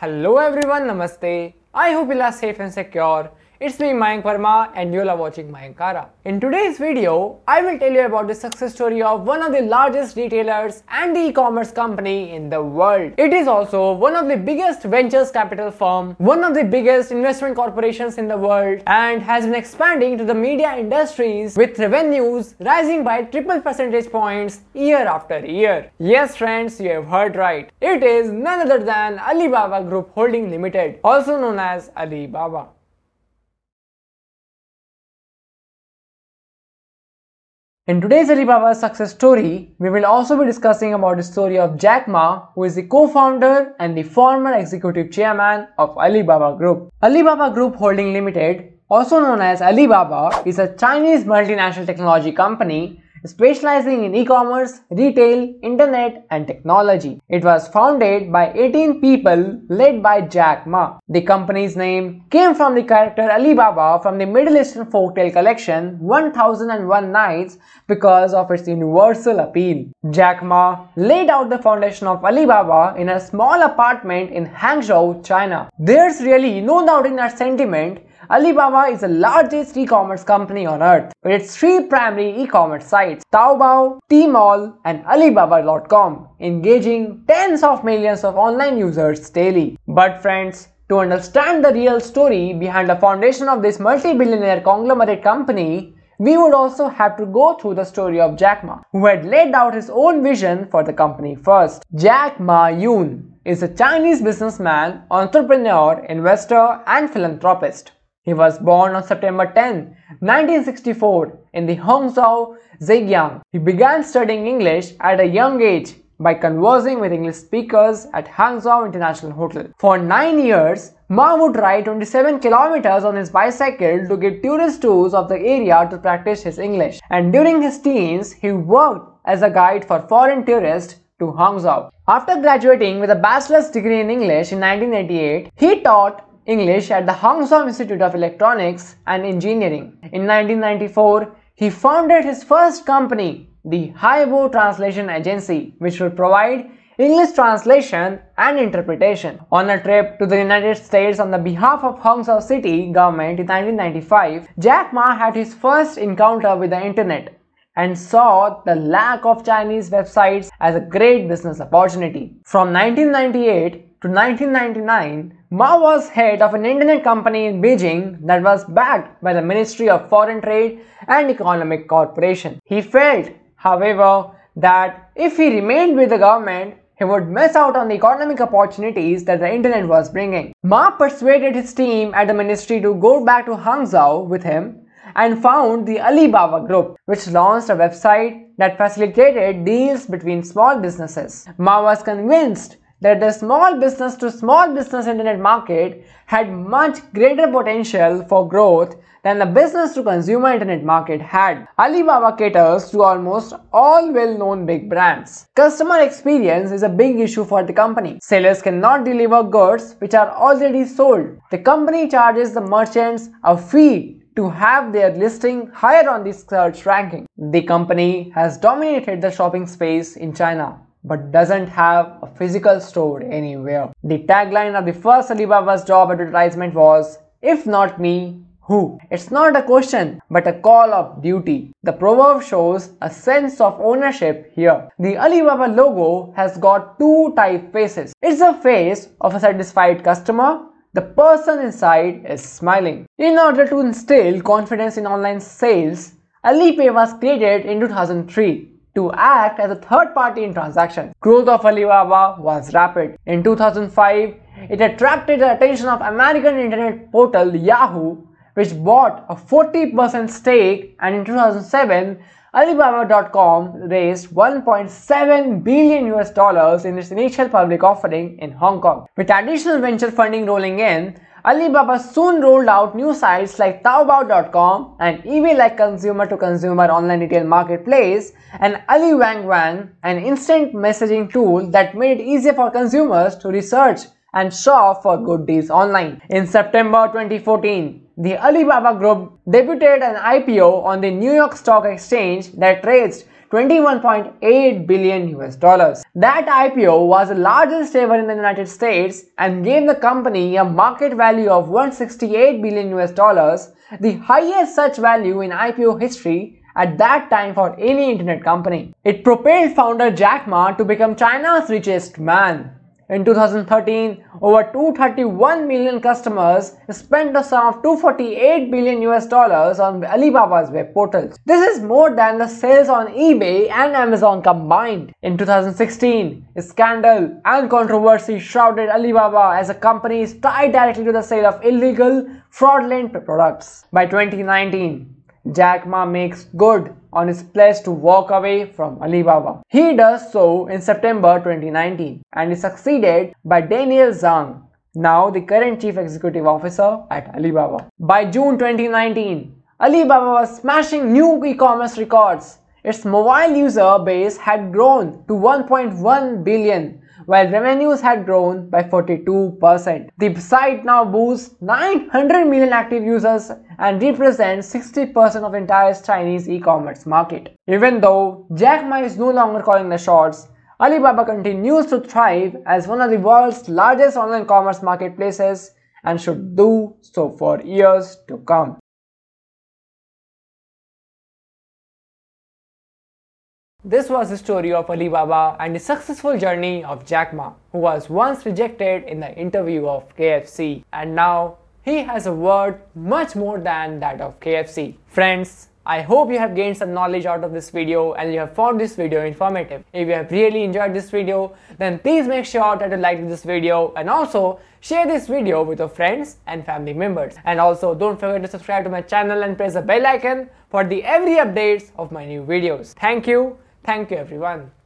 Hello everyone, Namaste. I hope you are safe and secure. It's me Mayank Verma and you are watching Mayankara. In today's video, I will tell you about the success story of one of the largest retailers and the e-commerce company in the world. It is also one of the biggest ventures capital firm, one of the biggest investment corporations in the world and has been expanding to the media industries with revenues rising by triple percentage points year after year. Yes friends, you have heard right. It is none other than Alibaba Group Holding Limited, also known as Alibaba. In today's Alibaba success story, we will also be discussing about the story of Jack Ma, who is the co-founder and the former executive chairman of Alibaba Group. Alibaba Group Holding Limited, also known as Alibaba, is a Chinese multinational technology company specializing in e-commerce, retail, internet and technology. It was founded by 18 people led by Jack Ma. The company's name came from the character Alibaba from the Middle Eastern folktale collection 1001 Nights because of its universal appeal. Jack Ma laid out the foundation of Alibaba in a small apartment in Hangzhou, China. There's really no doubt in that sentiment Alibaba is the largest e-commerce company on earth with its three primary e-commerce sites Taobao, Tmall and Alibaba.com engaging tens of millions of online users daily. But friends, to understand the real story behind the foundation of this multi-billionaire conglomerate company, we would also have to go through the story of Jack Ma, who had laid out his own vision for the company first. Jack Ma Yun is a Chinese businessman, entrepreneur, investor, and philanthropist. He was born on September 10, 1964 in the Hangzhou, Zhejiang. He began studying English at a young age by conversing with English speakers at Hangzhou International Hotel. For 9 years, Ma would ride 27 kilometers on his bicycle to give tourist tours of the area to practice his English. And during his teens, he worked as a guide for foreign tourists to Hangzhou. After graduating with a bachelor's degree in English in 1988, he taught English at the Hangzhou Institute of Electronics and Engineering. In 1994, he founded his first company, the Haibo Translation Agency, which would provide English translation and interpretation. On a trip to the United States on the behalf of Hangzhou City government in 1995, Jack Ma had his first encounter with the internet and saw the lack of Chinese websites as a great business opportunity. From 1998 to 1999, Ma was head of an internet company in Beijing that was backed by the Ministry of Foreign Trade and Economic Cooperation. He felt, however, that if he remained with the government, he would miss out on the economic opportunities that the internet was bringing. Ma persuaded his team at the ministry to go back to Hangzhou with him and found the Alibaba Group, which launched a website that facilitated deals between small businesses. Ma was convinced that the small business to small business internet market had much greater potential for growth than the business to consumer internet market had. Alibaba caters to almost all well-known big brands. Customer experience is a big issue for the company. Sellers cannot deliver goods which are already sold. The company charges the merchants a fee to have their listing higher on the search ranking. The company has dominated the shopping space in China but doesn't have a physical store anywhere. The tagline of the first Alibaba's job advertisement was, If not me, who? It's not a question, but a call of duty. The proverb shows a sense of ownership here. The Alibaba logo has got two typefaces. It's a face of a satisfied customer the person inside is smiling. In order to instill confidence in online sales, Alipay was created in 2003 to act as a third party in transactions. Growth of Alibaba was rapid. In 2005, it attracted the attention of American internet portal Yahoo, which bought a 40% stake and in 2007, Alibaba.com raised 1.7 billion US dollars in its initial public offering in Hong Kong. With additional venture funding rolling in, Alibaba soon rolled out new sites like Taobao.com and eBay like consumer to consumer online retail marketplace and Ali Wang Wang, an instant messaging tool that made it easier for consumers to research and shop for good deals online. In September 2014, the Alibaba Group debuted an IPO on the New York Stock Exchange that raised 21.8 billion US dollars. That IPO was the largest ever in the United States and gave the company a market value of 168 billion US dollars, the highest such value in IPO history at that time for any internet company. It propelled founder Jack Ma to become China's richest man. In 2013, over 231 million customers spent a sum of 248 billion US dollars on Alibaba's web portals. This is more than the sales on eBay and Amazon combined. In 2016, a scandal and controversy shrouded Alibaba as a company tied directly to the sale of illegal, fraudulent products. By 2019, Jack Ma makes good on his pledge to walk away from Alibaba. He does so in September 2019 and is succeeded by Daniel Zhang, now the current chief executive officer at Alibaba. By June 2019, Alibaba was smashing new e-commerce records. Its mobile user base had grown to 1.1 billion while revenues had grown by 42%. The site now boasts 900 million active users and represents 60% of entire Chinese e-commerce market. Even though Jack Ma is no longer calling the shots, Alibaba continues to thrive as one of the world's largest online commerce marketplaces and should do so for years to come. This was the story of Alibaba and the successful journey of Jack Ma, who was once rejected in the interview of KFC and now he has a word much more than that of KFC. Friends, I hope you have gained some knowledge out of this video and you have found this video informative. If you have really enjoyed this video, then please make sure that you like this video and also share this video with your friends and family members. And also don't forget to subscribe to my channel and press the bell icon for the every updates of my new videos. Thank you. Thank you everyone.